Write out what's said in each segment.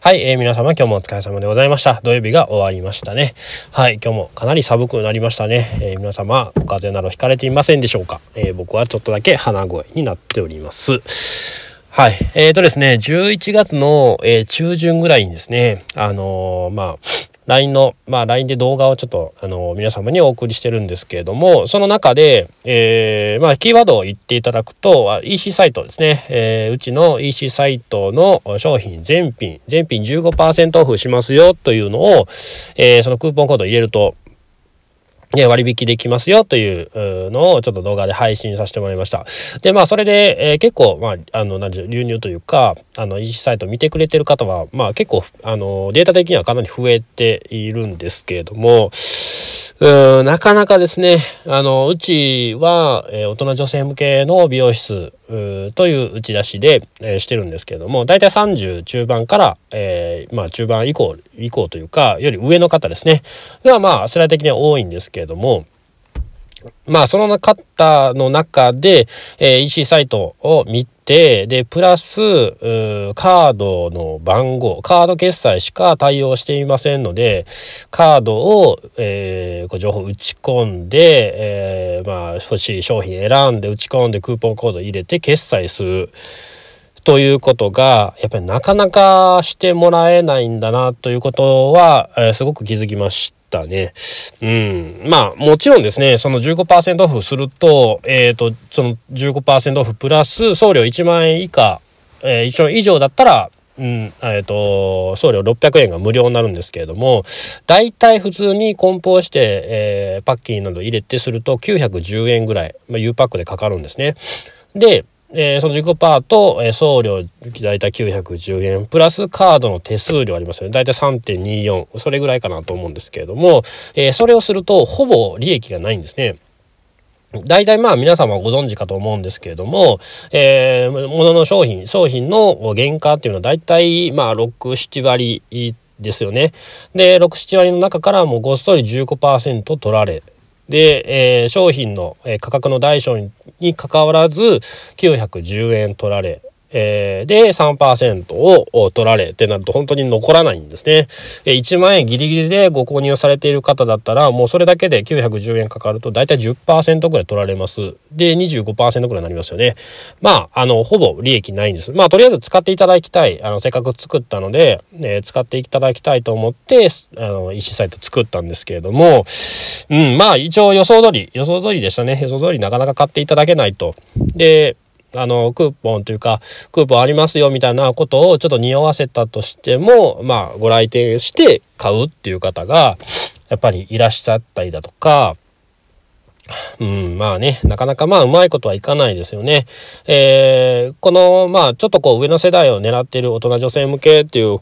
はい、えー、皆様今日もお疲れ様でございました。土曜日が終わりましたね。はい、今日もかなり寒くなりましたね。えー、皆様お風邪などひかれていませんでしょうか、えー、僕はちょっとだけ鼻声になっております。はい、えーとですね、11月の、えー、中旬ぐらいにですね、あのー、まあ LINE の、まあ、LINE で動画をちょっとあの皆様にお送りしてるんですけれどもその中で、えーまあ、キーワードを言っていただくと EC サイトですね、えー、うちの EC サイトの商品全品全品15%オフしますよというのを、えー、そのクーポンコードを入れるとね、割引できますよというのをちょっと動画で配信させてもらいました。で、まあそれで、えー、結構、まあ、あの、なん流入というか、あの、EC サイト見てくれてる方は、まあ結構、あの、データ的にはかなり増えているんですけれども、うんなかなかですね、あの、うちは、えー、大人女性向けの美容室という打ち出しで、えー、してるんですけれども、だいたい30中盤から、えー、まあ中盤以降、以降というか、より上の方ですね、がまあ世代的には多いんですけれども、まあその方の中で、えー、EC サイトを見てでプラスカードの番号カード決済しか対応していませんのでカードを、えー、こう情報打ち込んで、えー、まあ欲しい商品選んで打ち込んでクーポンコード入れて決済する。ということがやっぱりなかなかしてもらえないんだなということは、えー、すごく気づきました。ね。うん。まあ、もちろんですね、その15%オフすると、えっ、ー、と、その15%オフプラス送料1万円以下、えー、1万以上だったら、うん、えっ、ー、と、送料600円が無料になるんですけれども、大体普通に梱包して、えー、パッキンなど入れてすると910円ぐらい、まあ、U パックでかかるんですね。で、えー、その15%と、えー、送料大体910円プラスカードの手数料ありますよね大体3.24それぐらいかなと思うんですけれども、えー、それをするとほぼ利益がないんですね。大体まあ皆様ご存知かと思うんですけれども、えー、物の商品商品の原価っていうのは大体まあ67割ですよね。で67割の中からもうごっそり15%取られで、えー、商品の、価格の大小ににかかわらず910円取られえ、で3%を取られってなると本当に残らないんですね。1万円ギリギリでご購入されている方だったらもうそれだけで910円かかると大体10%ぐらい取られます。で25%ぐらいになりますよね。まああのほぼ利益ないんです。まあとりあえず使っていただきたいあのせっかく作ったので、え、使っていただきたいと思ってあの EC サイト作ったんですけれども、うん、まあ一応予想通り予想通りでしたね予想通りなかなか買っていただけないと。であのクーポンというかクーポンありますよみたいなことをちょっと匂わせたとしてもまあご来店して買うっていう方がやっぱりいらっしゃったりだとかうん、まあね、なかなかまあうまいことはいかないですよね。えー、このまあちょっとこう上の世代を狙っている大人女性向けっていう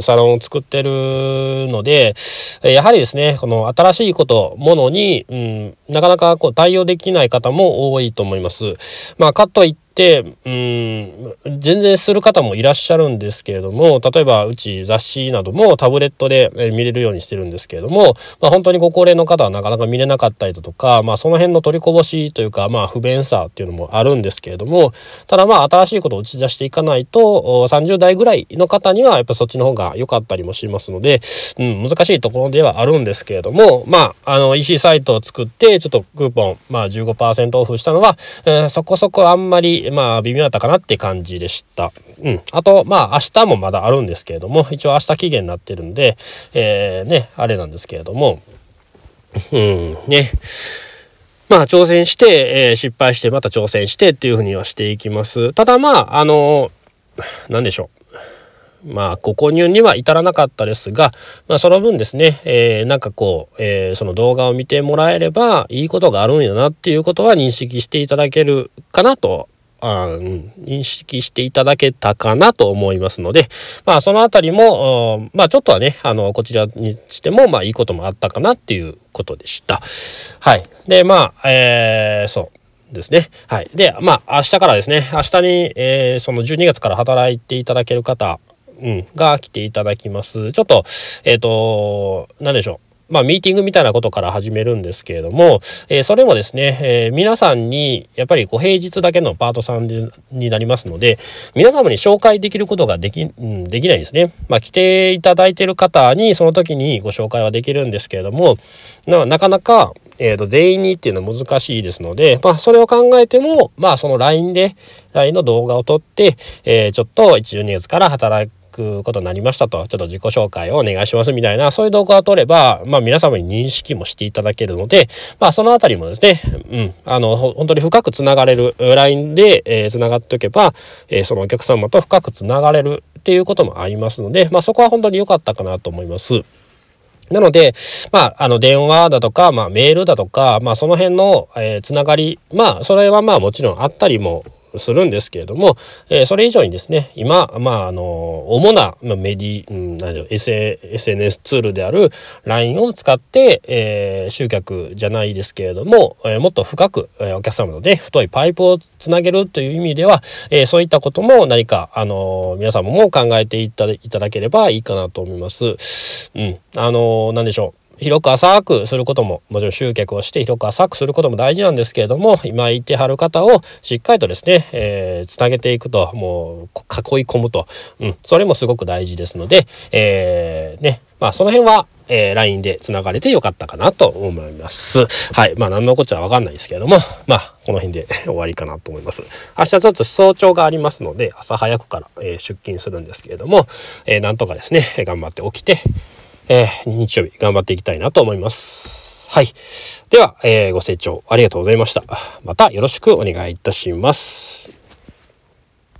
サロンを作ってるので、やはりですね、この新しいこと、ものに、うん、なかなかこう対応できない方も多いと思います。まあ、かといって、うん、全然する方もいらっしゃるんですけれども、例えばうち雑誌などもタブレットで見れるようにしてるんですけれども、まあ、本当にご高齢の方はなかなか見れなかったりだとか、まあ、その辺の取りこぼしというか、まあ、不便さっていうのもあるんですけれども、ただまあ、新しいことを打ち出していかないと、30代ぐらいの方にはやっぱそっちの方が良かったりもしますので、うん、難しいところではあるんですけれども、まあ、あの、EC サイトを作って、ちょっとクーポン、まあ15%オフしたのは、えー、そこそこあんまり、まあ微妙だったかなって感じでした。うん。あと、まあ明日もまだあるんですけれども、一応明日期限になってるんで、えー、ね、あれなんですけれども、うん、ね。まあ挑戦して、えー、失敗してまた挑戦してっていうふうにはしていきます。ただまあ、あの、何でしょう。まあ、ご購入には至らなかったですが、まあ、その分ですね、えー、なんかこう、えー、その動画を見てもらえればいいことがあるんやなっていうことは認識していただけるかなとあ認識していただけたかなと思いますので、まあそのあたりも、まあちょっとはね、あの、こちらにしても、まあいいこともあったかなっていうことでした。はい。で、まあ、えー、そうですね。はい。で、まあ明日からですね、明日に、えー、その12月から働いていただける方、うん、が来ていただきます。ちょっと、えっ、ー、と、何でしょう。まあ、ミーティングみたいなことから始めるんですけれども、えー、それもですね、えー、皆さんにやっぱりこう平日だけのパートさんになりますので皆様に紹介できることができ,、うん、できないですね。まあ、来ていただいている方にその時にご紹介はできるんですけれどもなかなかえー、と全員にっていうのは難しいですので、まあ、それを考えても、まあ、その LINE で LINE の動画を撮って、えー、ちょっと1、2月から働くくことになりましたとちょっと自己紹介をお願いしますみたいなそういう動画を撮れば、まあ、皆様に認識もしていただけるので、まあ、その辺りもですね、うん、あの本当に深くつながれる LINE で、えー、つながっておけば、えー、そのお客様と深くつながれるっていうこともありますので、まあ、そこは本当に良かったかなと思います。なので、まあ、あの、電話だとか、まあ、メールだとか、まあ、その辺の、えー、つながり、まあ、それはまあ、もちろんあったりもするんですけれども、えー、それ以上にですね今、まあ、あの主なメディ、うん、何 SNS ツールである LINE を使って、えー、集客じゃないですけれども、えー、もっと深く、えー、お客様のね太いパイプをつなげるという意味では、えー、そういったことも何か、あの皆様も考えていただければいいかなと思います。うん、あの何でしょう広く浅くすることももちろん集客をして広く浅くすることも大事なんですけれども今言ってはる方をしっかりとですね、えー、つなげていくともう囲い込むと、うん、それもすごく大事ですので、えー、ねまあその辺はえー、LINE で繋がれてよかったかなと思います。はい。まあ何のこっちゃわかんないですけれども、まあこの辺で 終わりかなと思います。明日ちょっと早朝がありますので、朝早くから、えー、出勤するんですけれども、えー、なんとかですね、頑張って起きて、えー、日曜日頑張っていきたいなと思います。はい。では、えー、ご清聴ありがとうございました。またよろしくお願いいたします。